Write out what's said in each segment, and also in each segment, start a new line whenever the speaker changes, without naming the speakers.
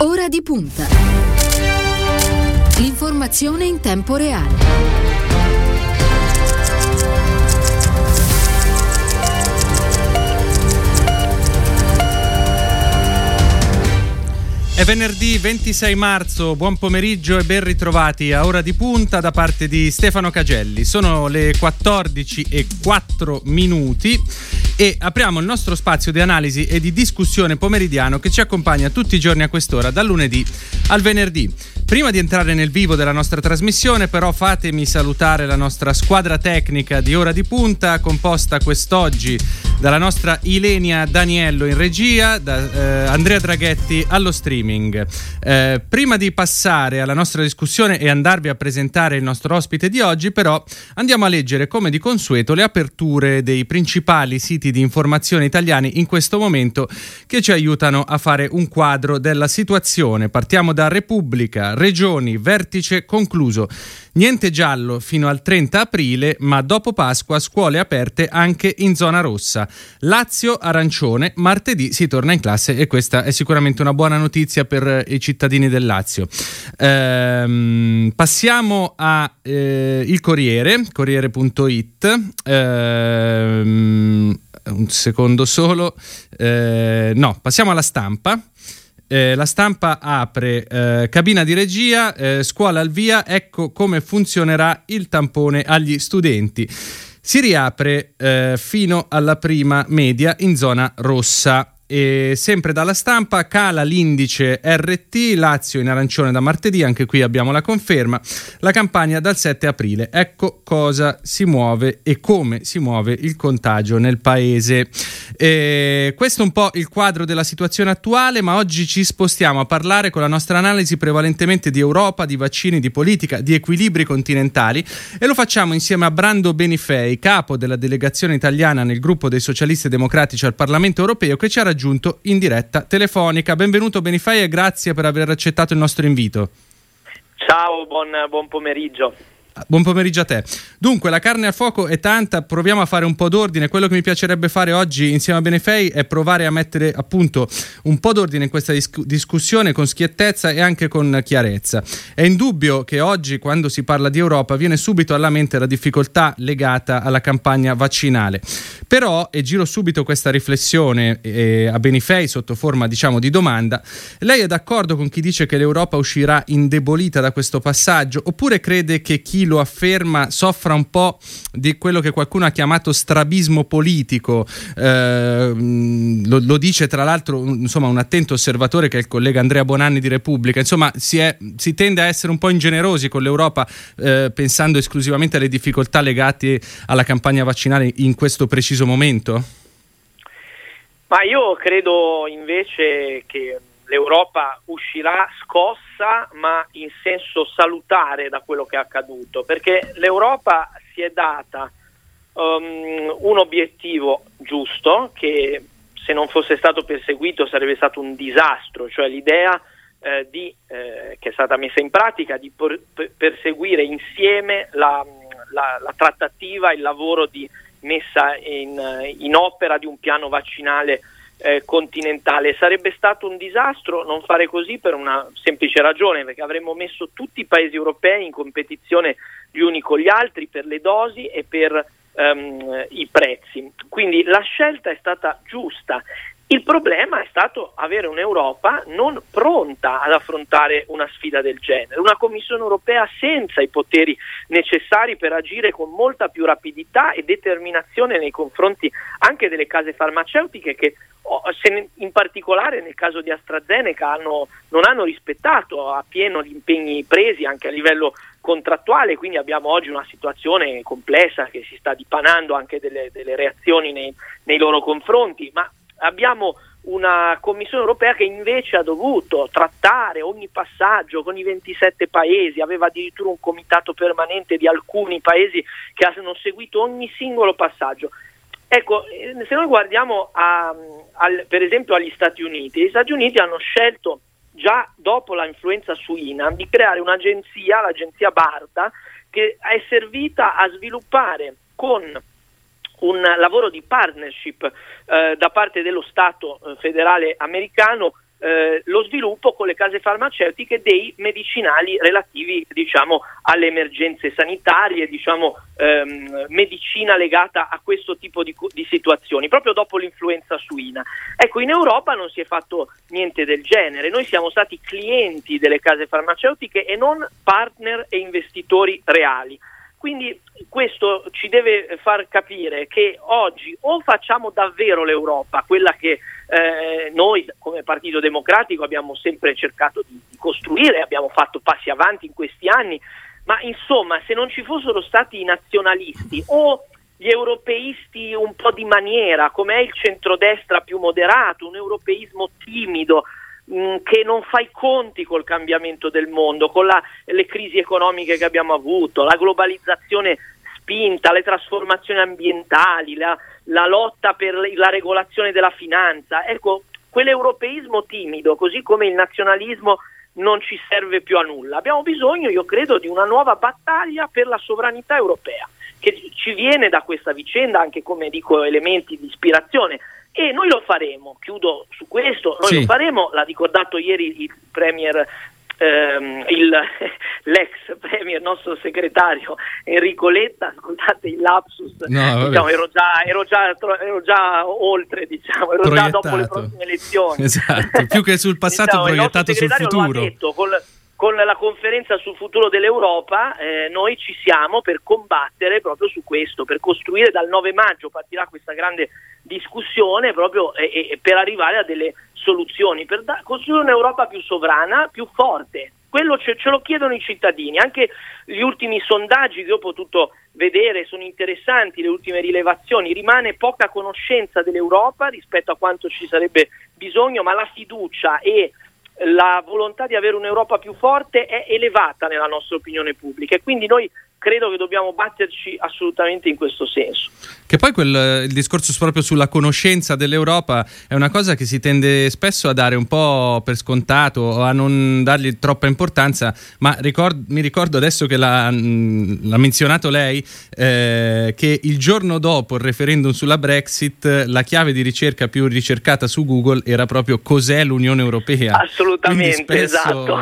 Ora di punta. L'informazione in tempo reale.
È venerdì 26 marzo, buon pomeriggio e ben ritrovati a Ora di Punta da parte di Stefano Cagelli. Sono le 14 e 4 minuti e apriamo il nostro spazio di analisi e di discussione pomeridiano che ci accompagna tutti i giorni a quest'ora, dal lunedì al venerdì. Prima di entrare nel vivo della nostra trasmissione, però, fatemi salutare la nostra squadra tecnica di Ora di Punta, composta quest'oggi dalla nostra Ilenia Daniello in regia, da eh, Andrea Draghetti allo streaming. Eh, prima di passare alla nostra discussione e andarvi a presentare il nostro ospite di oggi, però, andiamo a leggere come di consueto le aperture dei principali siti di informazione italiani in questo momento che ci aiutano a fare un quadro della situazione. Partiamo da Repubblica, Regioni, vertice concluso. Niente giallo fino al 30 aprile, ma dopo Pasqua scuole aperte anche in zona rossa. Lazio arancione, martedì si torna in classe e questa è sicuramente una buona notizia per i cittadini del Lazio. Ehm, passiamo al eh, Corriere, corriere.it. Ehm, un secondo solo. Eh, no, passiamo alla stampa. Eh, la stampa apre eh, cabina di regia, eh, scuola al via, ecco come funzionerà il tampone agli studenti. Si riapre eh, fino alla prima media in zona rossa. E sempre dalla stampa cala l'indice RT, Lazio in arancione da martedì, anche qui abbiamo la conferma, la campagna dal 7 aprile. Ecco cosa si muove e come si muove il contagio nel paese. E questo è un po' il quadro della situazione attuale, ma oggi ci spostiamo a parlare con la nostra analisi prevalentemente di Europa, di vaccini, di politica, di equilibri continentali e lo facciamo insieme a Brando Benifei, capo della delegazione italiana nel gruppo dei socialisti democratici al Parlamento europeo, che ci ha raggiunto raggiunto in diretta telefonica. Benvenuto Benifei e grazie per aver accettato il nostro invito.
Ciao, buon, buon pomeriggio.
Buon pomeriggio a te. Dunque, la carne al fuoco è tanta, proviamo a fare un po' d'ordine. Quello che mi piacerebbe fare oggi insieme a Benefei è provare a mettere appunto un po' d'ordine in questa dis- discussione con schiettezza e anche con chiarezza. È indubbio che oggi, quando si parla di Europa, viene subito alla mente la difficoltà legata alla campagna vaccinale. Però, e giro subito questa riflessione eh, a Benifei sotto forma diciamo di domanda, lei è d'accordo con chi dice che l'Europa uscirà indebolita da questo passaggio oppure crede che chi lo afferma soffra un po' di quello che qualcuno ha chiamato strabismo politico. Eh, lo, lo, dice tra l'altro insomma, un attento osservatore che è il collega Andrea Bonanni di Repubblica. Insomma, si, è, si tende a essere un po' ingenerosi con l'Europa eh, pensando esclusivamente alle difficoltà legate alla campagna vaccinale in questo preciso momento?
Ma io credo invece che l'Europa uscirà scossa ma in senso salutare da quello che è accaduto, perché l'Europa si è data um, un obiettivo giusto che se non fosse stato perseguito sarebbe stato un disastro, cioè l'idea eh, di, eh, che è stata messa in pratica di por- perseguire insieme la, la, la, trattativa, il lavoro di messa in, in opera di un piano vaccinale eh, continentale. Sarebbe stato un disastro non fare così per una semplice ragione, perché avremmo messo tutti i paesi europei in competizione gli uni con gli altri per le dosi e per um, i prezzi. Quindi la scelta è stata giusta il problema è stato avere un'Europa non pronta ad affrontare una sfida del genere, una Commissione europea senza i poteri necessari per agire con molta più rapidità e determinazione nei confronti anche delle case farmaceutiche che in particolare nel caso di AstraZeneca hanno, non hanno rispettato appieno gli impegni presi anche a livello contrattuale, quindi abbiamo oggi una situazione complessa che si sta dipanando anche delle, delle reazioni nei, nei loro confronti, ma abbiamo una Commissione europea che invece ha dovuto trattare ogni passaggio con i 27 paesi, aveva addirittura un comitato permanente di alcuni paesi che hanno seguito ogni singolo passaggio. Ecco, eh, se noi guardiamo a, al, per esempio agli Stati Uniti, gli Stati Uniti hanno scelto già dopo l'influenza suina di creare un'agenzia, l'agenzia Barda, che è servita a sviluppare con un lavoro di partnership eh, da parte dello Stato eh, federale americano eh, lo sviluppo con le case farmaceutiche dei medicinali relativi diciamo, alle emergenze sanitarie, diciamo, ehm, medicina legata a questo tipo di, di, situazioni, proprio dopo l'influenza suina. Ecco, in Europa non si è fatto niente del genere, noi siamo stati clienti delle case farmaceutiche e non partner e investitori reali. Quindi questo ci deve far capire che oggi o facciamo davvero l'Europa, quella che eh, noi come Partito Democratico abbiamo sempre cercato di, di costruire, abbiamo fatto passi avanti in questi anni, ma insomma se non ci fossero stati i nazionalisti o gli europeisti un po' di maniera, come è il centrodestra più moderato, un europeismo timido, che non fa i conti col cambiamento del mondo, con la, le crisi economiche che abbiamo avuto, la globalizzazione spinta, le trasformazioni ambientali, la, la lotta per la regolazione della finanza. Ecco, quell'europeismo timido, così come il nazionalismo, non ci serve più a nulla. Abbiamo bisogno, io credo, di una nuova battaglia per la sovranità europea, che ci viene da questa vicenda anche come dico elementi di ispirazione e noi lo faremo, chiudo su questo, noi sì. lo faremo, l'ha ricordato ieri il Premier ehm, il, l'ex premier, nostro segretario Enrico Letta, scusate il lapsus, no, diciamo, ero, già, ero, già, ero, già, oltre, diciamo, ero
proiettato.
già dopo le prossime elezioni.
Esatto, più che sul passato diciamo, proiettato sul futuro.
Detto, col, con la conferenza sul futuro dell'Europa eh, noi ci siamo per combattere proprio su questo, per costruire dal 9 maggio partirà questa grande discussione proprio eh, eh, per arrivare a delle soluzioni, per da- costruire un'Europa più sovrana, più forte. Quello ce-, ce lo chiedono i cittadini, anche gli ultimi sondaggi che ho potuto vedere sono interessanti, le ultime rilevazioni, rimane poca conoscenza dell'Europa rispetto a quanto ci sarebbe bisogno, ma la fiducia e la volontà di avere un'Europa più forte è elevata nella nostra opinione pubblica e quindi noi credo che dobbiamo batterci assolutamente in questo senso.
Che poi quel, il discorso proprio sulla conoscenza dell'Europa è una cosa che si tende spesso a dare un po' per scontato o a non dargli troppa importanza, ma ricord, mi ricordo adesso che l'ha, l'ha menzionato lei, eh, che il giorno dopo il referendum sulla Brexit la chiave di ricerca più ricercata su Google era proprio cos'è l'Unione Europea.
Assolutamente, esatto.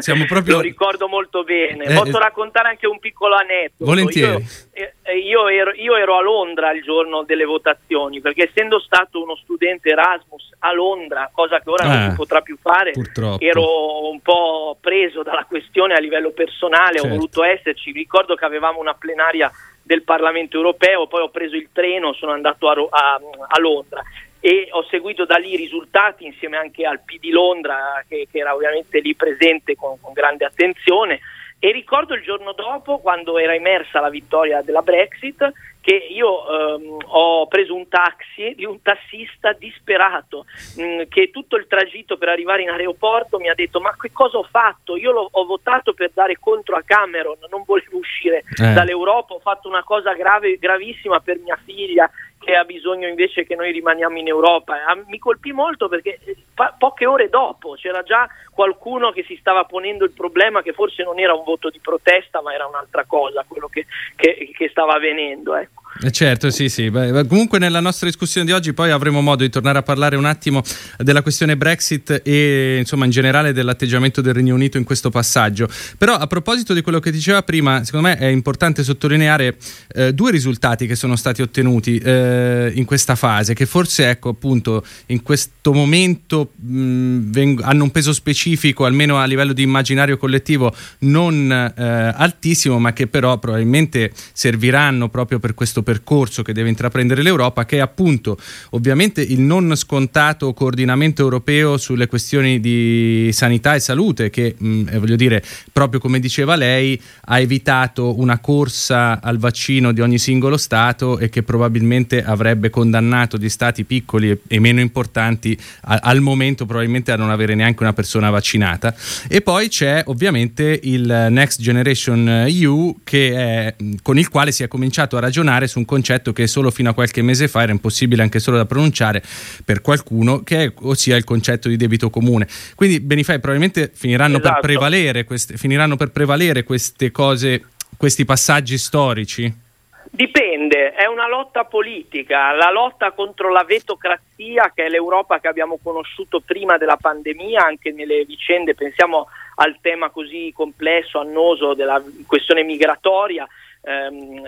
Siamo proprio...
Lo ricordo molto bene. Eh, Posso raccontare anche un piccolo aneddoto?
Volentieri.
Io, eh, io, ero, io ero a Londra il giorno delle votazioni, perché essendo stato uno studente Erasmus a Londra, cosa che ora eh, non si potrà più fare,
purtroppo.
ero un po' preso dalla questione a livello personale, certo. ho voluto esserci, ricordo che avevamo una plenaria del Parlamento europeo, poi ho preso il treno, sono andato a, a, a Londra e ho seguito da lì i risultati insieme anche al P di Londra che, che era ovviamente lì presente con, con grande attenzione e ricordo il giorno dopo quando era emersa la vittoria della Brexit che io ehm, ho preso un taxi di un tassista disperato mh, mm, che tutto il tragitto per arrivare in aeroporto mi ha detto ma che cosa ho fatto? Io ho votato per dare contro a Cameron, non volevo uscire eh. dall'Europa, ho fatto una cosa grave, gravissima per mia figlia che ha bisogno invece che noi rimaniamo in Europa. Mi colpì molto perché eh, po- poche ore dopo c'era già qualcuno che si stava ponendo il problema che forse non era un voto di protesta ma era un'altra cosa quello che, che, che stava avvenendo.
Eh, certo, sì, sì. Beh, comunque nella nostra discussione di oggi poi avremo modo di tornare a parlare un attimo della questione Brexit e insomma in generale dell'atteggiamento del Regno Unito in questo passaggio. Però a proposito di quello che diceva prima, secondo me è importante sottolineare eh, due risultati che sono stati ottenuti eh, in questa fase, che forse ecco appunto in questo momento mh, veng- hanno un peso specifico, almeno a livello di immaginario collettivo, non eh, altissimo, ma che però probabilmente serviranno proprio per questo percorso che deve intraprendere l'Europa, che è appunto ovviamente il non scontato coordinamento europeo sulle questioni di sanità e salute, che mh, eh, voglio dire, proprio come diceva lei, ha evitato una corsa al vaccino di ogni singolo Stato e che probabilmente avrebbe condannato gli Stati piccoli e, e meno importanti a, al momento probabilmente a non avere neanche una persona vaccinata. E poi c'è ovviamente il Next Generation EU che è, con il quale si è cominciato a ragionare su un concetto che solo fino a qualche mese fa era impossibile anche solo da pronunciare per qualcuno, che è, ossia il concetto di debito comune. Quindi Benifei probabilmente finiranno, esatto. per prevalere queste, finiranno per prevalere queste cose, questi passaggi storici?
Dipende, è una lotta politica, la lotta contro la vetocrazia che è l'Europa che abbiamo conosciuto prima della pandemia, anche nelle vicende, pensiamo al tema così complesso, annoso della questione migratoria, ehm,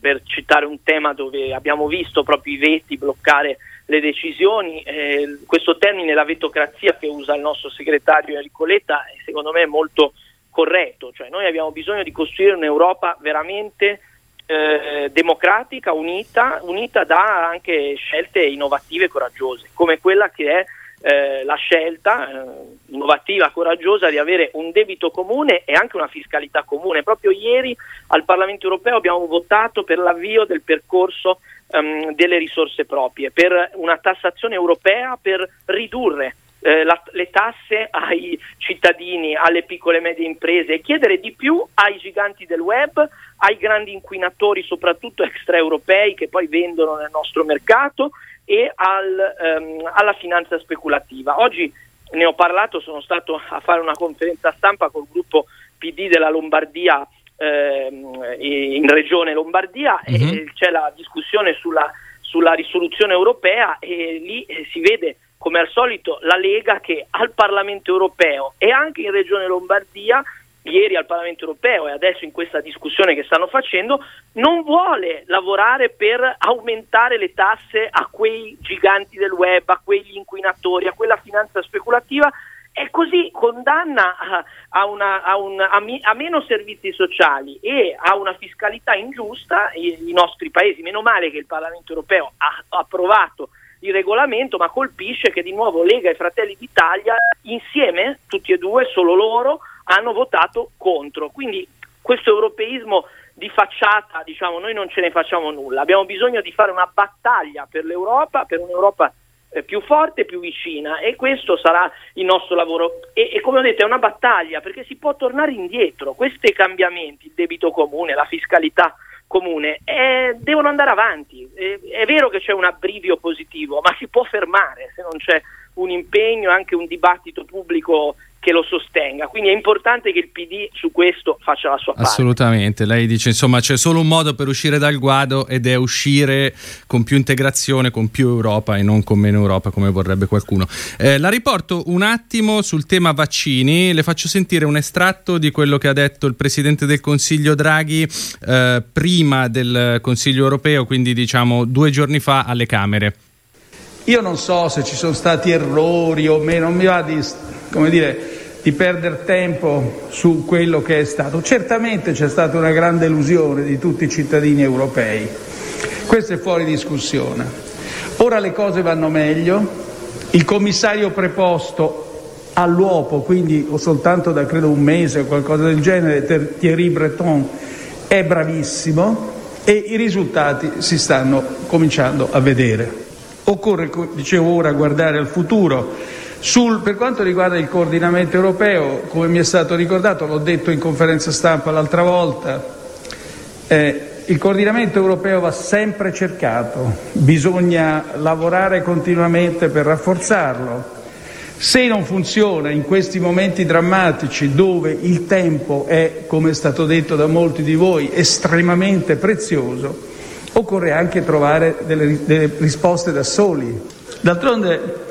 per citare un tema dove abbiamo visto proprio i veti bloccare le decisioni, eh, questo termine, la vetocrazia che usa il nostro segretario Enrico Letta, secondo me è molto corretto, cioè noi abbiamo bisogno di costruire un'Europa veramente eh, democratica, unita, unita da anche scelte innovative e coraggiose, come quella che è eh, la scelta eh, innovativa, coraggiosa di avere un debito comune e anche una fiscalità comune. Proprio ieri al Parlamento europeo abbiamo votato per l'avvio del percorso ehm, delle risorse proprie, per una tassazione europea per ridurre eh, la, le tasse ai cittadini, alle piccole e medie imprese e chiedere di più ai giganti del web, ai grandi inquinatori, soprattutto extraeuropei che poi vendono nel nostro mercato e al, ehm, alla finanza speculativa. Oggi ne ho parlato, sono stato a fare una conferenza stampa col gruppo PD della Lombardia ehm, in regione Lombardia mm-hmm. e c'è la discussione sulla, sulla risoluzione europea e lì eh, si vede come al solito la Lega che al Parlamento europeo e anche in Regione Lombardia, ieri al Parlamento europeo e adesso in questa discussione che stanno facendo, non vuole lavorare per aumentare le tasse a quei giganti del web, a quegli inquinatori, a quella finanza speculativa e così condanna a, a, una, a, un, a, meno servizi sociali e a una fiscalità ingiusta i, i nostri paesi. Meno male che il Parlamento europeo ha approvato il regolamento, ma colpisce che di nuovo Lega e Fratelli d'Italia insieme, tutti e due, solo loro, hanno votato contro. Quindi questo europeismo di facciata, diciamo, noi non ce ne facciamo nulla. Abbiamo bisogno di fare una battaglia per l'Europa, per un'Europa eh, più forte, più vicina e questo sarà il nostro lavoro. E, e, come ho detto è una battaglia perché si può tornare indietro. Questi cambiamenti, il debito comune, la fiscalità, comune, eh, devono andare avanti. Eh, è vero che c'è un abbrivio positivo, ma si può fermare se non c'è un impegno, anche un dibattito pubblico che lo sostenga. Quindi è importante che il PD su questo faccia la sua
parte. Assolutamente, lei dice insomma c'è solo un modo per uscire dal guado ed è uscire con più integrazione, con più Europa e non con meno Europa come vorrebbe qualcuno. Eh, la riporto un attimo sul tema vaccini, le faccio sentire un estratto di quello che ha detto il Presidente del Consiglio Draghi eh, prima del Consiglio europeo, quindi diciamo due giorni fa alle Camere.
Io non so se ci sono stati errori o meno, non mi va di, come dire, di perdere tempo su quello che è stato. Certamente c'è stata una grande illusione di tutti i cittadini europei, questo è fuori discussione. Ora le cose vanno meglio, il commissario preposto all'uopo, quindi ho soltanto da credo un mese o qualcosa del genere, Thierry Breton, è bravissimo e i risultati si stanno cominciando a vedere. Occorre, dicevo ora, guardare al futuro. Per quanto riguarda il coordinamento europeo, come mi è stato ricordato, l'ho detto in conferenza stampa l'altra volta, eh, il coordinamento europeo va sempre cercato, bisogna lavorare continuamente per rafforzarlo. Se non funziona in questi momenti drammatici dove il tempo è, come è stato detto da molti di voi, estremamente prezioso, occorre anche trovare delle, delle risposte da soli. D'altronde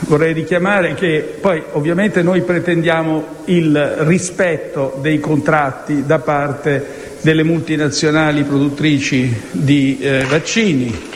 vorrei richiamare che poi ovviamente noi pretendiamo il rispetto dei contratti da parte delle multinazionali produttrici di eh, vaccini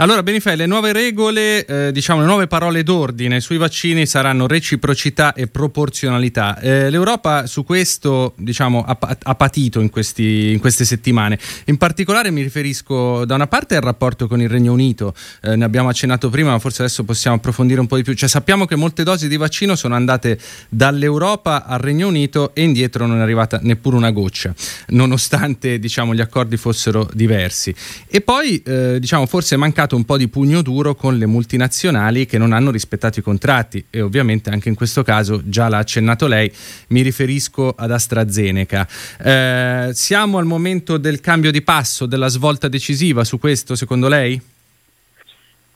allora, Benifei, le nuove regole, eh, diciamo le nuove parole d'ordine sui vaccini saranno reciprocità e proporzionalità. Eh, L'Europa su questo, diciamo, ha, ha patito in, questi, in, queste settimane. In particolare mi riferisco da una parte al rapporto con il Regno Unito, eh, ne abbiamo accennato prima, ma forse adesso possiamo approfondire un po' di più. Cioè, sappiamo che molte dosi di vaccino sono andate dall'Europa al Regno Unito e indietro non è arrivata neppure una goccia, nonostante diciamo, gli accordi fossero diversi. E poi, eh, diciamo, forse è mancato un po' di pugno duro con le multinazionali che non hanno rispettato i contratti e ovviamente anche in questo caso, già l'ha accennato lei, mi riferisco ad AstraZeneca. Eh, siamo al momento del cambio di passo, della svolta decisiva su questo secondo lei?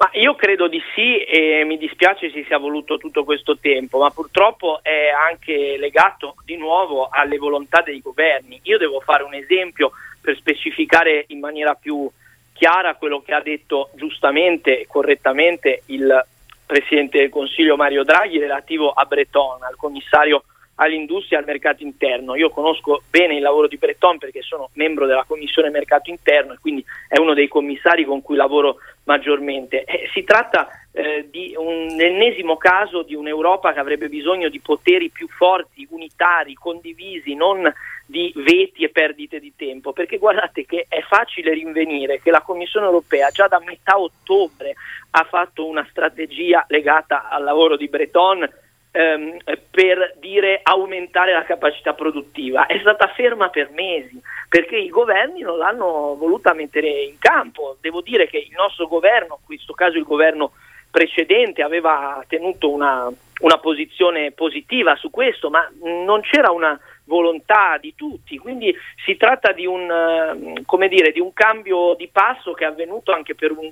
Ma io credo di sì e mi dispiace si sia voluto tutto questo tempo, ma purtroppo è anche legato di nuovo alle volontà dei governi. Io devo fare un esempio per specificare in maniera più chiara quello che ha detto giustamente e correttamente il Presidente del Consiglio Mario Draghi relativo a Breton, al commissario all'industria e al mercato interno. Io conosco bene il lavoro di Breton perché sono membro della Commissione Mercato Interno e quindi è uno dei commissari con cui lavoro maggiormente. Eh, si tratta eh, di un ennesimo caso di un'Europa che avrebbe bisogno di poteri più forti, unitari, condivisi, non di veti e perdite di tempo, perché guardate che è facile rinvenire che la Commissione europea già da metà ottobre ha fatto una strategia legata al lavoro di Breton ehm, per dire aumentare la capacità produttiva. È stata ferma per mesi perché i governi non l'hanno voluta mettere in campo. Devo dire che il nostro governo, in questo caso il governo precedente, aveva tenuto una, una posizione positiva su questo, ma non c'era una volontà di tutti, quindi si tratta di un, eh, dire, di un cambio di passo che è avvenuto anche per un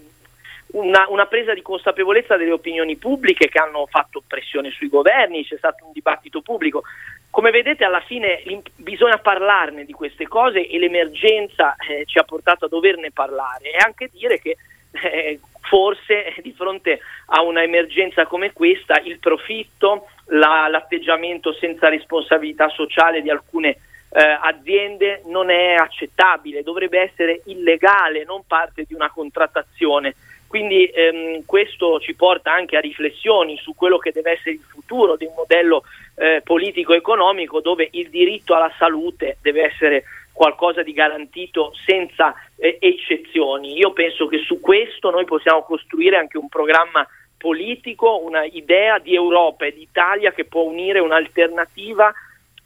una, una, presa di consapevolezza delle opinioni pubbliche che hanno fatto pressione sui governi, c'è stato un dibattito pubblico. Come vedete alla fine bisogna parlarne di queste cose e l'emergenza eh, ci ha portato a doverne parlare e anche dire che eh, forse di fronte a una emergenza come questa il profitto, la, l'atteggiamento senza responsabilità sociale di alcune eh, aziende non è accettabile, dovrebbe essere illegale, non parte di una contrattazione. Quindi ehm, questo ci porta anche a riflessioni su quello che deve essere il futuro di un modello eh, politico-economico dove il diritto alla salute deve essere qualcosa di garantito senza eh, eccezioni. Io penso che su questo noi possiamo costruire anche un programma politico, una idea di Europa e d'Italia che può unire un'alternativa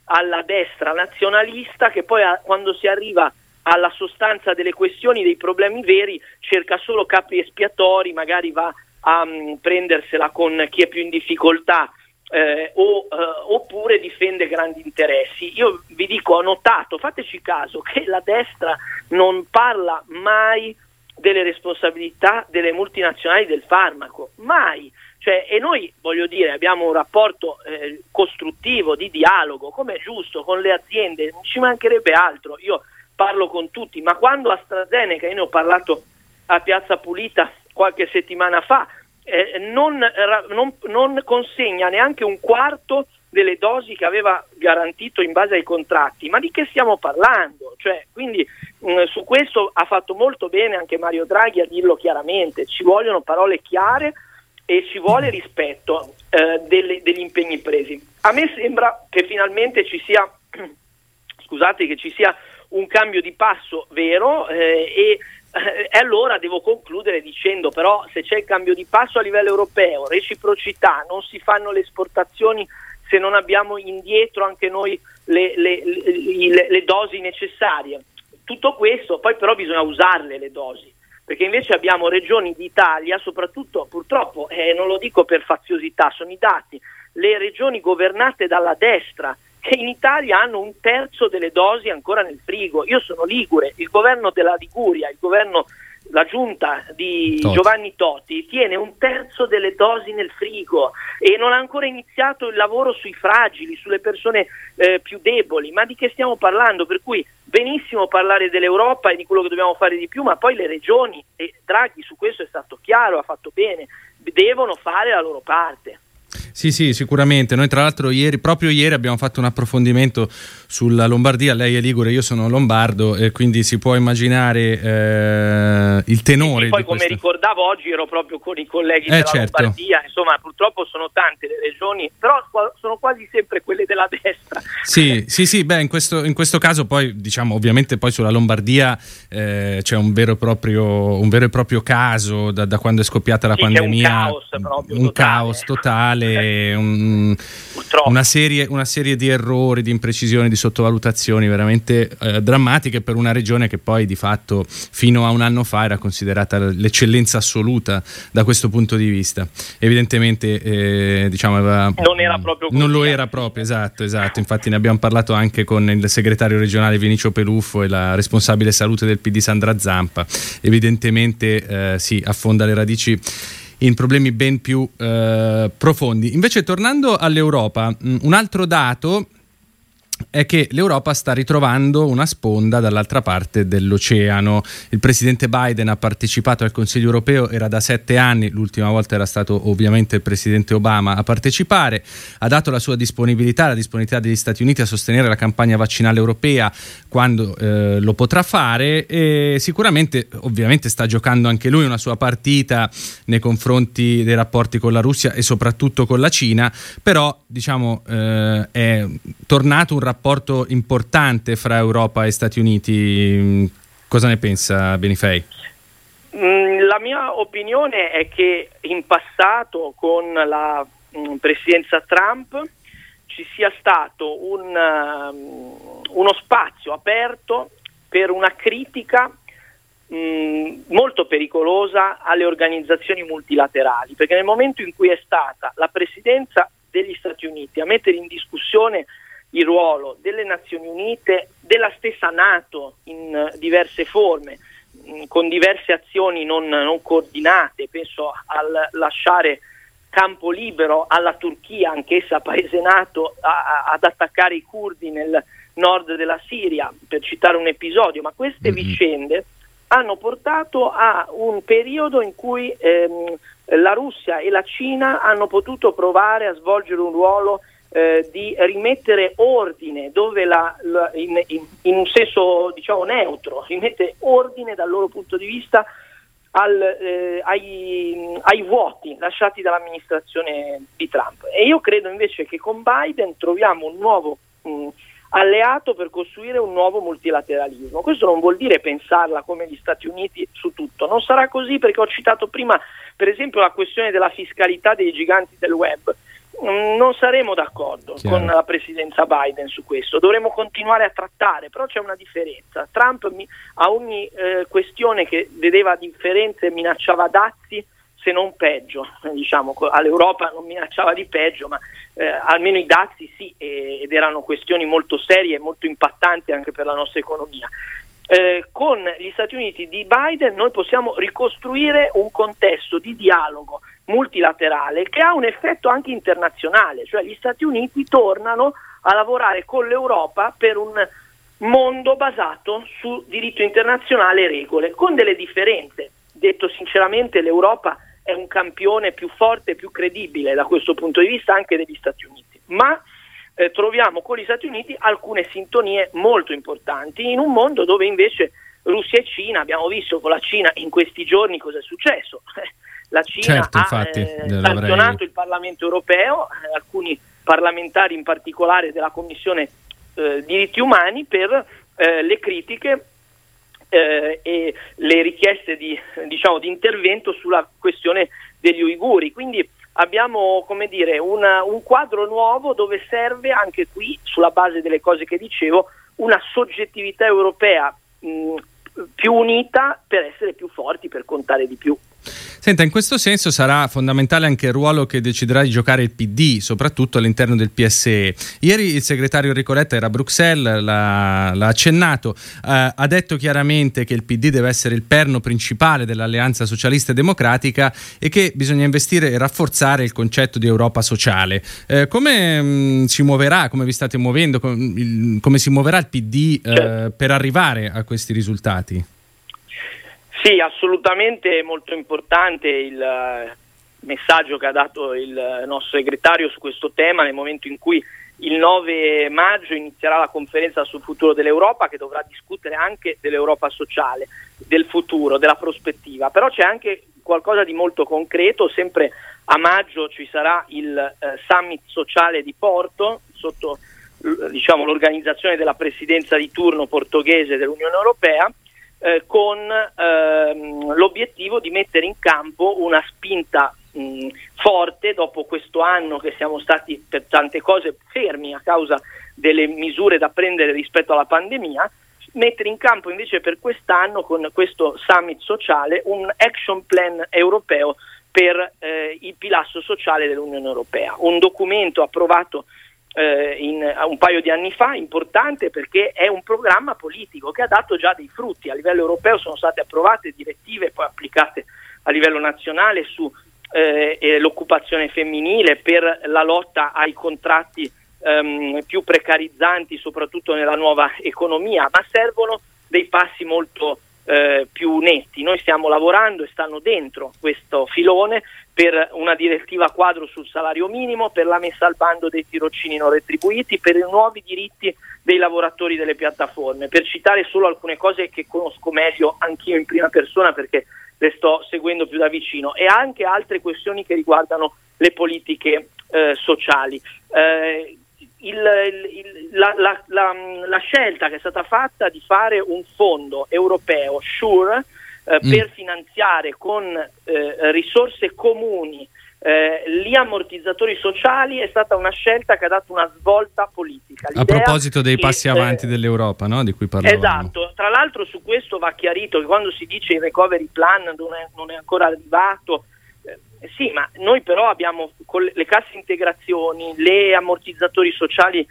alla destra nazionalista che poi a, quando si arriva alla sostanza delle questioni, dei problemi veri, cerca solo capi espiatori, magari va a um, prendersela con chi è più in difficoltà eh, o, eh, oppure difende grandi interessi. Io vi dico, ho notato, fateci caso, che la destra non parla mai delle responsabilità delle multinazionali del farmaco, mai. Cioè, e noi, voglio dire, abbiamo un rapporto eh, costruttivo, di dialogo, come è giusto, con le aziende, non ci mancherebbe altro. Io parlo con tutti, ma quando AstraZeneca, io ne ho parlato a Piazza Pulita qualche settimana fa, eh, non, non, non, consegna neanche un quarto delle dosi che aveva garantito in base ai contratti, ma di che stiamo parlando? Cioè, quindi mh, mm, su questo ha fatto molto bene anche Mario Draghi a dirlo chiaramente, ci vogliono parole chiare e ci vuole rispetto eh, delle, degli impegni presi. A me sembra che finalmente ci sia, scusate, che ci sia un cambio di passo vero eh, e, e allora devo concludere dicendo però se c'è il cambio di passo a livello europeo, reciprocità, non si fanno le esportazioni se non abbiamo indietro anche noi le, le, le, le dosi necessarie. Tutto questo, poi però bisogna usarle le dosi perché invece abbiamo regioni d'Italia, soprattutto purtroppo, eh, non lo dico per faziosità, sono i dati, le regioni governate dalla destra che in Italia hanno un terzo delle dosi ancora nel frigo. Io sono Ligure, il governo della Liguria, il governo, la giunta di Totti. Giovanni Totti tiene un terzo delle dosi nel frigo e non ha ancora iniziato il lavoro sui fragili, sulle persone eh, più deboli. Ma di che stiamo parlando? Per cui benissimo parlare dell'Europa e di quello che dobbiamo fare di più, ma poi le regioni, e Draghi su questo è stato chiaro, ha fatto bene, devono fare la loro parte.
Sì, sì, sicuramente. Noi tra l'altro ieri, proprio ieri abbiamo fatto un approfondimento sulla Lombardia, lei è Ligure, io sono lombardo e quindi si può immaginare eh, il tenore.
E poi come
questa...
ricordavo oggi ero proprio con i colleghi eh, della certo. Lombardia, insomma purtroppo sono tante le regioni, però sono quasi sempre quelle della destra.
Sì, sì, sì, beh in questo, in questo caso poi diciamo ovviamente poi sulla Lombardia eh, c'è un vero, proprio, un vero, e proprio caso da, da quando è scoppiata la
sì,
pandemia.
un caos proprio.
Un
totale.
caos totale, un, una, serie, una serie di errori, di imprecisioni, di sottovalutazioni veramente eh, drammatiche per una regione che poi di fatto fino a un anno fa era considerata l'eccellenza assoluta da questo punto di vista. Evidentemente eh, diciamo aveva,
non era proprio.
Non lo era proprio, esatto, esatto. Infatti ne abbiamo parlato anche con il segretario regionale Vinicio Peluffo e la responsabile salute del PD Sandra Zampa. Evidentemente eh, sì, affonda le radici in problemi ben più eh, profondi. Invece tornando all'Europa, un altro dato è che l'Europa sta ritrovando una sponda dall'altra parte dell'oceano. Il presidente Biden ha partecipato al Consiglio europeo, era da sette anni, l'ultima volta era stato ovviamente il presidente Obama a partecipare, ha dato la sua disponibilità, la disponibilità degli Stati Uniti a sostenere la campagna vaccinale europea quando eh, lo potrà fare e sicuramente ovviamente sta giocando anche lui una sua partita nei confronti dei rapporti con la Russia e soprattutto con la Cina, però diciamo eh, è tornato un rapporto importante fra Europa e Stati Uniti. Cosa ne pensa Benifei?
Mm, la mia opinione è che in passato con la mm, presidenza Trump ci sia stato un, uno spazio aperto per una critica mm, molto pericolosa alle organizzazioni multilaterali, perché nel momento in cui è stata la presidenza degli Stati Uniti a mettere in discussione il ruolo delle Nazioni Unite, della stessa Nato in diverse forme, mh, con diverse azioni non, non coordinate, penso al lasciare campo libero alla Turchia, anch'essa paese nato, a, a, ad attaccare i curdi nel nord della Siria, per citare un episodio, ma queste mm-hmm. vicende hanno portato a un periodo in cui ehm, la Russia e la Cina hanno potuto provare a svolgere un ruolo eh, di rimettere ordine, la, la, in, in, in, un senso diciamo neutro, rimette ordine dal loro punto di vista al, eh, ai, ai, vuoti lasciati dall'amministrazione di Trump. E io credo invece che con Biden troviamo un nuovo mh, alleato per costruire un nuovo multilateralismo. Questo non vuol dire pensarla come gli Stati Uniti su tutto, non sarà così perché ho citato prima per esempio la questione della fiscalità dei giganti del web. Mm, non saremo d'accordo Chiaro. con la presidenza Biden su questo, dovremo continuare a trattare, però c'è una differenza. Trump mi, a ogni eh, questione che vedeva differenze minacciava dazi se non peggio, diciamo, all'Europa non minacciava di peggio, ma eh, almeno i dazi sì, ed erano questioni molto serie e molto impattanti anche per la nostra economia. Eh, con gli Stati Uniti di Biden noi possiamo ricostruire un contesto di dialogo multilaterale che ha un effetto anche internazionale, cioè gli Stati Uniti tornano a lavorare con l'Europa per un mondo basato su diritto internazionale e regole, con delle differenze. Detto sinceramente, l'Europa è un campione più forte più credibile da questo punto di vista anche degli Stati Uniti, ma eh, troviamo con gli Stati Uniti alcune sintonie molto importanti in un mondo dove invece Russia e Cina, abbiamo visto con la Cina in questi giorni cosa è successo. La Cina certo, ha eh, sanzionato il Parlamento europeo, eh, alcuni parlamentari in particolare della Commissione eh, diritti umani per eh, le critiche eh, e le richieste di, diciamo, di, intervento sulla questione degli uiguri. Quindi abbiamo come dire, una, un quadro nuovo dove serve anche qui, sulla base delle cose che dicevo, una soggettività europea mh, più unita per essere più forti, per contare di più.
Senta, in questo senso sarà fondamentale anche il ruolo che deciderà di giocare il PD, soprattutto all'interno del PSE. Ieri il segretario Enrico Letta era a Bruxelles, l'ha, l'ha accennato, eh, ha detto chiaramente che il PD deve essere il perno principale dell'alleanza socialista e democratica e che bisogna investire e rafforzare il concetto di Europa sociale. Eh, come mh, mm, si muoverà, come vi state muovendo, com, il, come si muoverà il PD eh, certo. per arrivare a questi risultati?
Sì, assolutamente molto importante il eh, messaggio che ha dato il nostro segretario su questo tema nel momento in cui il 9 maggio inizierà la conferenza sul futuro dell'Europa che dovrà discutere anche dell'Europa sociale, del futuro, della prospettiva, però c'è anche qualcosa di molto concreto, sempre a maggio ci sarà il eh, summit sociale di Porto sotto diciamo, l'organizzazione della presidenza di turno portoghese dell'Unione Europea eh, con ehm, l'obiettivo di mettere in campo una spinta mh, forte dopo questo anno che siamo stati per tante cose fermi a causa delle misure da prendere rispetto alla pandemia, mettere in campo invece per quest'anno con questo summit sociale un action plan europeo per eh, il pilastro sociale dell'Unione Europea, un documento approvato eh, in, un paio di anni fa, importante perché è un programma politico che ha dato già dei frutti. A livello europeo sono state approvate direttive poi applicate a livello nazionale su eh, femminile per la lotta ai contratti ehm, più precarizzanti, soprattutto nella nuova economia, ma servono dei passi molto eh, più netti. Noi stiamo lavorando e stanno dentro questo filone per una direttiva quadro sul salario minimo, per la messa al bando dei tirocini non retribuiti, per i nuovi diritti dei lavoratori delle piattaforme, per citare solo alcune cose che conosco meglio anch'io in prima persona perché le sto seguendo più da vicino e anche altre questioni che riguardano le politiche eh, sociali. Eh, il, il, la, la, la, la, scelta che è stata fatta di fare un fondo europeo, SURE, eh, mm. per finanziare con eh, risorse comuni eh, gli ammortizzatori sociali è stata una scelta che ha dato una svolta politica.
L'idea a proposito dei passi che, avanti eh, dell'Europa, no? di cui parlavamo.
Esatto, tra l'altro su questo va chiarito che quando si dice il recovery plan non è, non è ancora arrivato, sì, ma noi però abbiamo con le casse integrazioni, le ammortizzatori sociali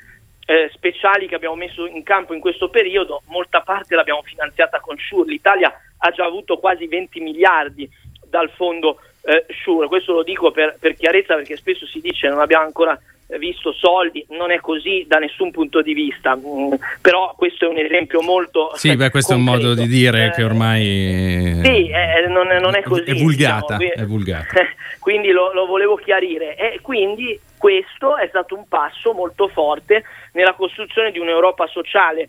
eh, speciali che abbiamo messo in campo in questo periodo, molta parte l'abbiamo finanziata con SURE. L'Italia ha già avuto quasi 20 miliardi dal fondo eh, Sure, questo lo dico per, per, chiarezza perché spesso si dice non abbiamo ancora visto soldi, non è così da nessun punto di vista, mm, però questo è un esempio molto...
Sì, beh, questo concreto. è un modo di dire eh, che ormai...
Sì, eh, non, non, è così.
È vulgata. Diciamo. È vulgata.
quindi lo, lo, volevo chiarire e quindi questo è stato un passo molto forte nella costruzione di un'Europa sociale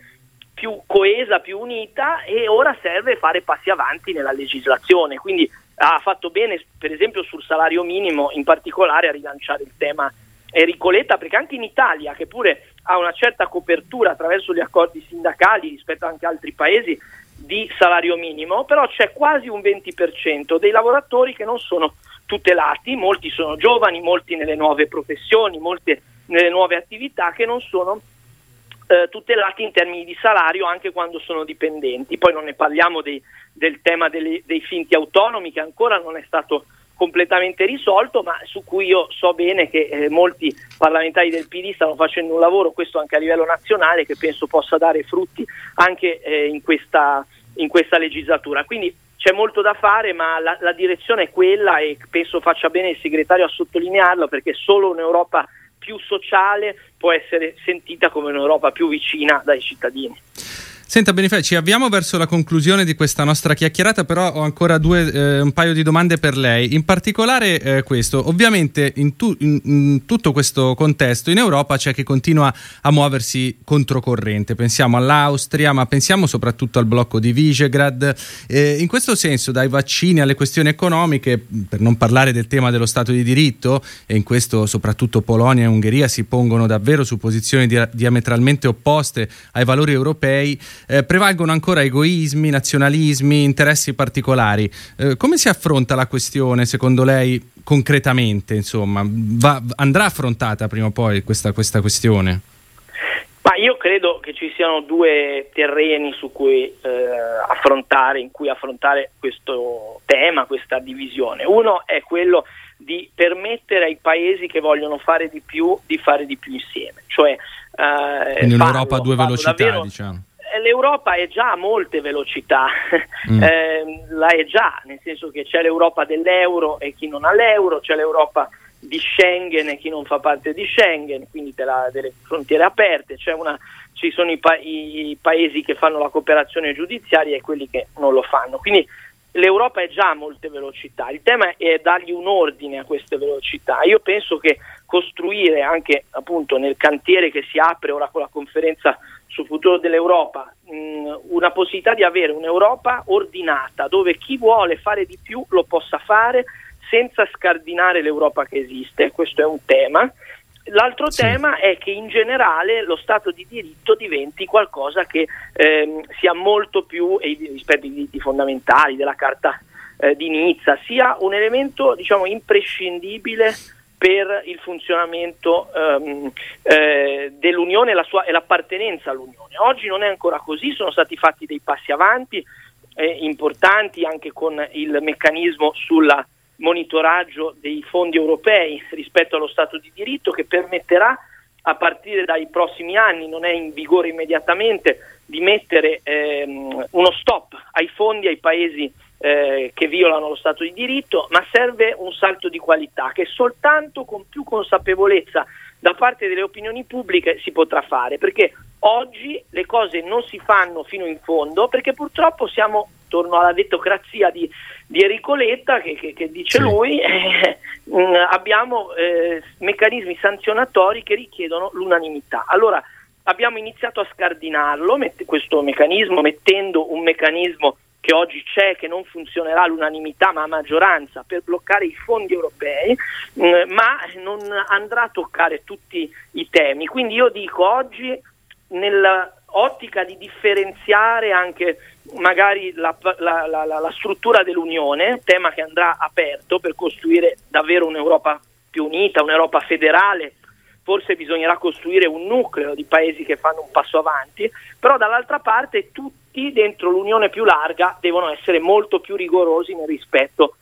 più coesa, più unita e ora serve fare passi avanti nella legislazione, quindi ha fatto bene per esempio sul salario minimo in particolare a rilanciare il tema Enrico Letta perché anche in Italia che pure ha una certa copertura attraverso gli accordi sindacali rispetto anche a altri paesi di salario minimo, però c'è quasi un 20% dei lavoratori che non sono tutelati, molti sono giovani, molti nelle nuove professioni, molti nelle nuove attività che non sono eh, tutelati in termini di salario anche quando sono dipendenti. Poi non ne parliamo dei, del tema dei, dei finti autonomi che ancora non è stato completamente risolto, ma su cui io so bene che eh, molti parlamentari del PD stanno facendo un lavoro, questo anche a livello nazionale, che penso possa dare frutti anche eh, in, questa, in, questa, legislatura. Quindi c'è molto da fare, ma la, la direzione è quella e penso faccia bene il segretario a sottolinearlo perché solo un'Europa più sociale può essere sentita come un'Europa più vicina dai cittadini.
Senta Benifei, ci avviamo verso la conclusione di questa nostra chiacchierata, però ho ancora due, eh, un paio di domande per lei. In particolare eh, questo, ovviamente in, tu, in, in, tutto questo contesto in Europa c'è chi continua a muoversi controcorrente, pensiamo all'Austria, ma pensiamo soprattutto al blocco di Visegrad. Eh, in questo senso, dai vaccini alle questioni economiche, per non parlare del tema dello Stato di diritto, e in questo soprattutto Polonia e Ungheria si pongono davvero su posizioni dia- diametralmente opposte ai valori europei, eh, prevalgono ancora egoismi, nazionalismi, interessi particolari. Eh, come si affronta la questione, secondo lei, concretamente? Insomma, Va, andrà affrontata prima o poi questa, questa questione?
Ma io credo che ci siano due terreni su cui eh, affrontare, in cui affrontare questo tema, questa divisione. Uno è quello di permettere ai paesi che vogliono fare di più di fare di più insieme. Cioè,
eh, Quindi un'Europa a due velocità, davvero, diciamo
l'Europa è già a molte velocità, mm. eh, la è già, nel senso che c'è l'Europa dell'euro e chi non ha l'euro, c'è l'Europa di Schengen e chi non fa parte di Schengen, quindi della, delle frontiere aperte, una, ci sono i, pa- i, paesi che fanno la cooperazione giudiziaria e quelli che non lo fanno. Quindi l'Europa è già a molte velocità, il tema è dargli un ordine a queste velocità. Io penso che costruire anche appunto nel cantiere che si apre ora con la conferenza sul futuro dell'Europa, mh, una possibilità di avere un'Europa ordinata dove chi vuole fare di più lo possa fare senza scardinare l'Europa che esiste, questo è un tema. L'altro sì. tema è che in generale lo Stato di diritto diventi qualcosa che ehm, sia molto più, rispetto ai diritti fondamentali della Carta eh, di Nizza, sia un elemento diciamo, imprescindibile per il funzionamento ehm, eh, dell'Unione e, la sua, e l'appartenenza all'Unione. Oggi non è ancora così, sono stati fatti dei passi avanti eh, importanti anche con il meccanismo sul monitoraggio dei fondi europei rispetto allo Stato di diritto che permetterà a partire dai prossimi anni, non è in vigore immediatamente, di mettere ehm, uno stop ai fondi ai paesi eh, che violano lo Stato di diritto, ma serve un salto di qualità che soltanto con più consapevolezza da parte delle opinioni pubbliche si potrà fare, perché oggi le cose non si fanno fino in fondo, perché purtroppo siamo, torno alla detocrazia di, di Enrico Letta, che, che, che dice sì. lui, eh, abbiamo eh, meccanismi sanzionatori che richiedono l'unanimità. Allora, abbiamo iniziato a scardinarlo, met- questo meccanismo, mettendo un meccanismo che oggi c'è, che non funzionerà all'unanimità ma a maggioranza per bloccare i fondi europei, mh, ma non andrà a toccare tutti i temi. Quindi io dico oggi nell'ottica di differenziare anche magari la, la, la, la, struttura dell'Unione, tema che andrà aperto per costruire davvero un'Europa più unita, un'Europa federale, forse bisognerà costruire un nucleo di paesi che fanno un passo avanti, però dall'altra parte tutti dentro l'Unione più larga devono essere molto più rigorosi nel rispetto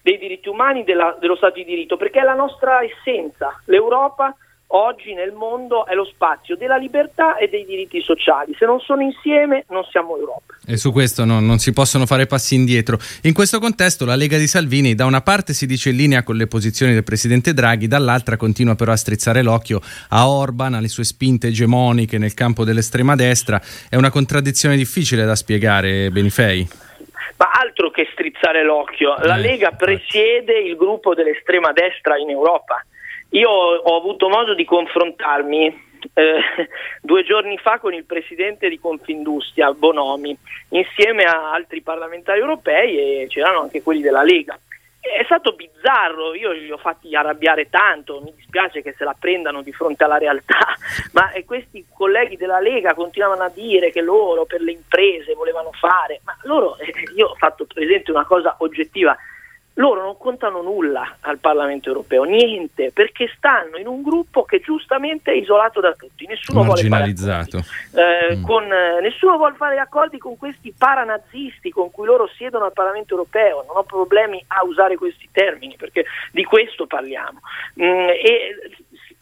dei diritti umani, della, dello Stato di diritto, perché è la nostra essenza. L'Europa oggi nel mondo è lo spazio della libertà e dei diritti sociali. Se non sono insieme non siamo Europa.
E su questo no, non si possono fare passi indietro. In questo contesto la Lega di Salvini da una parte si dice in linea con le posizioni del Presidente Draghi, dall'altra continua però a strizzare l'occhio a Orban, alle sue spinte egemoniche nel campo dell'estrema destra. È una contraddizione difficile da spiegare, Benifei.
Ma altro che strizzare l'occhio, la eh, Lega presiede il gruppo dell'estrema destra in Europa io ho avuto modo di confrontarmi eh, due giorni fa con il presidente di Confindustria, Bonomi, insieme a altri parlamentari europei e c'erano anche quelli della Lega. È stato bizzarro, io li ho fatti arrabbiare tanto, mi dispiace che se la prendano di fronte alla realtà, ma questi colleghi della Lega continuavano a dire che loro per le imprese volevano fare, ma loro, eh, io ho fatto presente una cosa oggettiva, loro non contano nulla al Parlamento europeo, niente, perché stanno in un gruppo che giustamente è isolato da tutti, nessuno vuole fare eh, mm. con, eh, nessuno vuole fare accordi con questi paranazisti con cui loro siedono al Parlamento europeo, non ho problemi a usare questi termini perché di questo parliamo. Mm, e,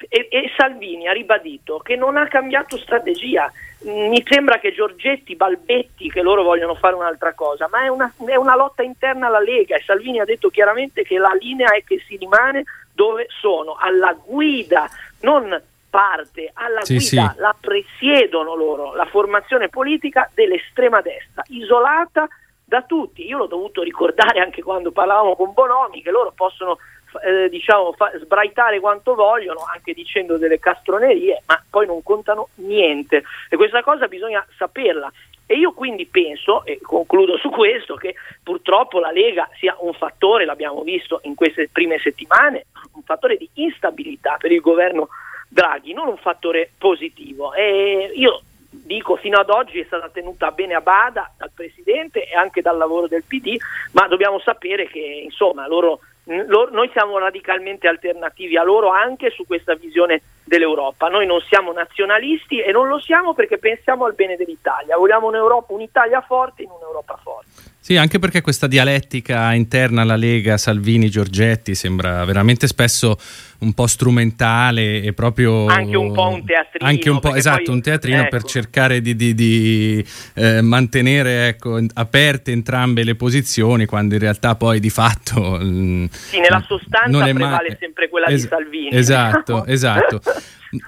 e, e Salvini ha ribadito che non ha cambiato strategia, mi sembra che Giorgetti balbetti che loro vogliono fare un'altra cosa, ma è una, è una, lotta interna alla Lega e Salvini ha detto chiaramente che la linea è che si rimane dove sono, alla guida, non parte, alla sì, guida, sì. la presiedono loro, la formazione politica dell'estrema destra, isolata da tutti. Io l'ho dovuto ricordare anche quando parlavamo con Bonomi che loro possono eh, diciamo, fa, sbraitare quanto vogliono, anche dicendo delle castronerie, ma poi non contano niente. E questa cosa bisogna saperla. E io quindi penso, e concludo su questo, che purtroppo la Lega sia un fattore, l'abbiamo visto in queste prime settimane, un fattore di instabilità per il governo Draghi, non un fattore positivo. E io dico fino ad oggi è stata tenuta bene a bada dal Presidente e anche dal lavoro del PD, ma dobbiamo sapere che insomma loro noi siamo radicalmente alternativi a loro anche su questa visione dell'Europa. Noi non siamo nazionalisti e non lo siamo perché pensiamo al bene dell'Italia. Vogliamo un'Europa, un'Italia forte in un'Europa forte.
Sì, anche perché questa dialettica interna alla Lega, Salvini, Giorgetti sembra veramente spesso un po' strumentale e proprio
anche un po' un teatrino
anche un po', esatto poi, un teatrino ecco. per cercare di, di, di eh, mantenere ecco, aperte entrambe le posizioni quando in realtà poi di fatto
mm, sì nella sostanza prevale ma- sempre quella es- di Salvini
esatto esatto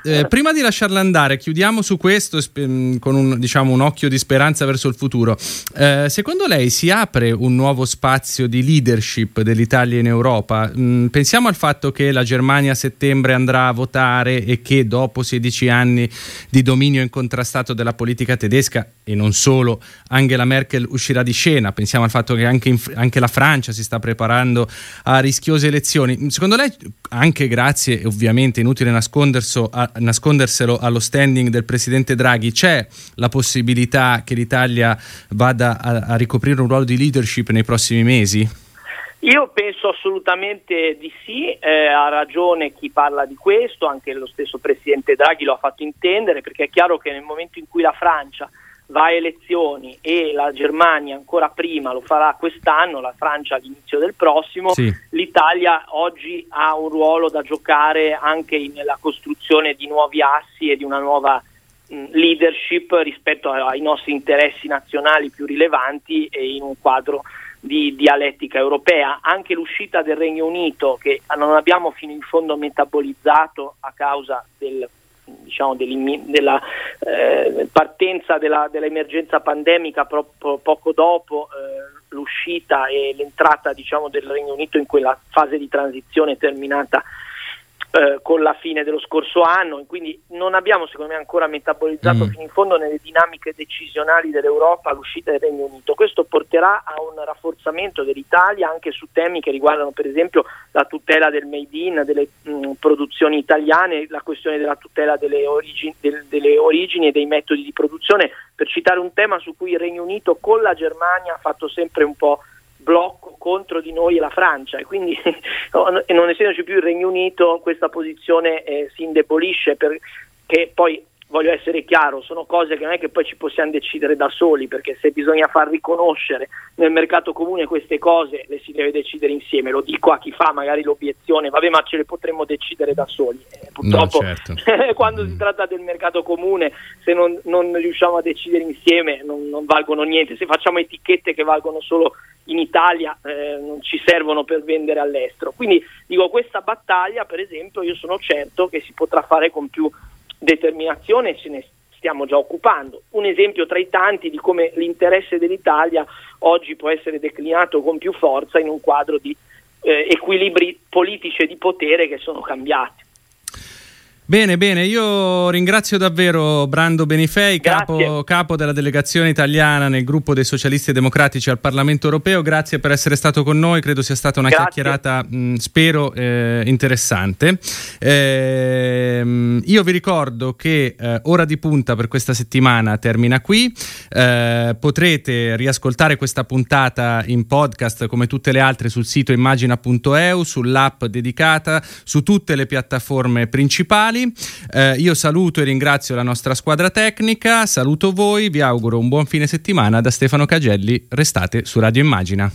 Eh, prima di lasciarla andare, chiudiamo su questo mm, con un, diciamo, un, occhio di speranza verso il futuro. Eh, secondo lei si apre un nuovo spazio di leadership dell'Italia in Europa? Mm, pensiamo al fatto che la Germania a settembre andrà a votare e che dopo 16 anni di dominio incontrastato della politica tedesca e non solo, Angela Merkel uscirà di scena. Pensiamo al fatto che anche, in, anche la Francia si sta preparando a rischiose elezioni. Secondo lei, anche grazie, ovviamente inutile nasconderselo, allo standing del presidente Draghi, c'è la possibilità che l'Italia vada a, a ricoprire un ruolo di leadership nei prossimi mesi?
Io penso assolutamente di sì, eh, ha ragione chi parla di questo, anche lo stesso Presidente Draghi lo ha fatto intendere, perché è chiaro che nel momento in cui la Francia va a elezioni e la Germania ancora prima lo farà quest'anno, la Francia all'inizio del prossimo, sì. l'Italia oggi ha un ruolo da giocare anche nella costruzione di nuovi assi e di una nuova mh, leadership rispetto ai nostri interessi nazionali più rilevanti e in un quadro di dialettica europea. Anche l'uscita del Regno Unito, che non abbiamo fino in fondo metabolizzato a causa del diciamo, della eh, partenza della, dell'emergenza pandemica proprio poco dopo eh, l'uscita e l'entrata diciamo, del Regno Unito in quella fase di transizione terminata eh, con la fine dello scorso anno, quindi non abbiamo secondo me ancora metabolizzato mm. fino in fondo nelle dinamiche decisionali dell'Europa l'uscita del Regno Unito. Questo porterà a un rafforzamento dell'Italia anche su temi che riguardano per esempio la tutela del made in, delle mh, mm, produzioni italiane, la questione della tutela delle, origini, del, delle origini e dei metodi di produzione, per citare un tema su cui il Regno Unito con la Germania ha fatto sempre un po' blocco contro di noi e la Francia. E quindi non essendoci più il Regno Unito questa posizione eh, si indebolisce perché poi voglio essere chiaro, sono cose che non è che poi ci possiamo decidere da soli, perché se bisogna far riconoscere nel mercato comune queste cose le si deve decidere insieme, lo dico a chi fa magari l'obiezione, vabbè ma ce le potremmo decidere da soli. Eh, purtroppo no, certo. quando mm. si tratta del mercato comune, se non, non riusciamo a decidere insieme non, non, valgono niente, se facciamo etichette che valgono solo in Italia eh, non ci servono per vendere all'estero. Quindi dico questa battaglia per esempio io sono certo che si potrà fare con più determinazione ce ne stiamo già occupando. Un esempio tra i tanti di come l'interesse dell'Italia oggi può essere declinato con più forza in un quadro di eh, equilibri politici e di potere che sono cambiati.
Bene, bene, io ringrazio davvero Brando Benifei, capo, capo, della delegazione italiana nel gruppo dei socialisti e democratici al Parlamento europeo. Grazie per essere stato con noi, credo sia stata una Grazie. chiacchierata, mh, spero, eh, interessante. Eh, io vi ricordo che eh, Ora di Punta per questa settimana termina qui. Eh, potrete riascoltare questa puntata in podcast come tutte le altre sul sito immagina.eu, sull'app dedicata, su tutte le piattaforme principali musicali. Eh, io saluto e ringrazio la nostra squadra tecnica, saluto voi, vi auguro un buon fine settimana da Stefano Cagelli, restate su Radio Immagina.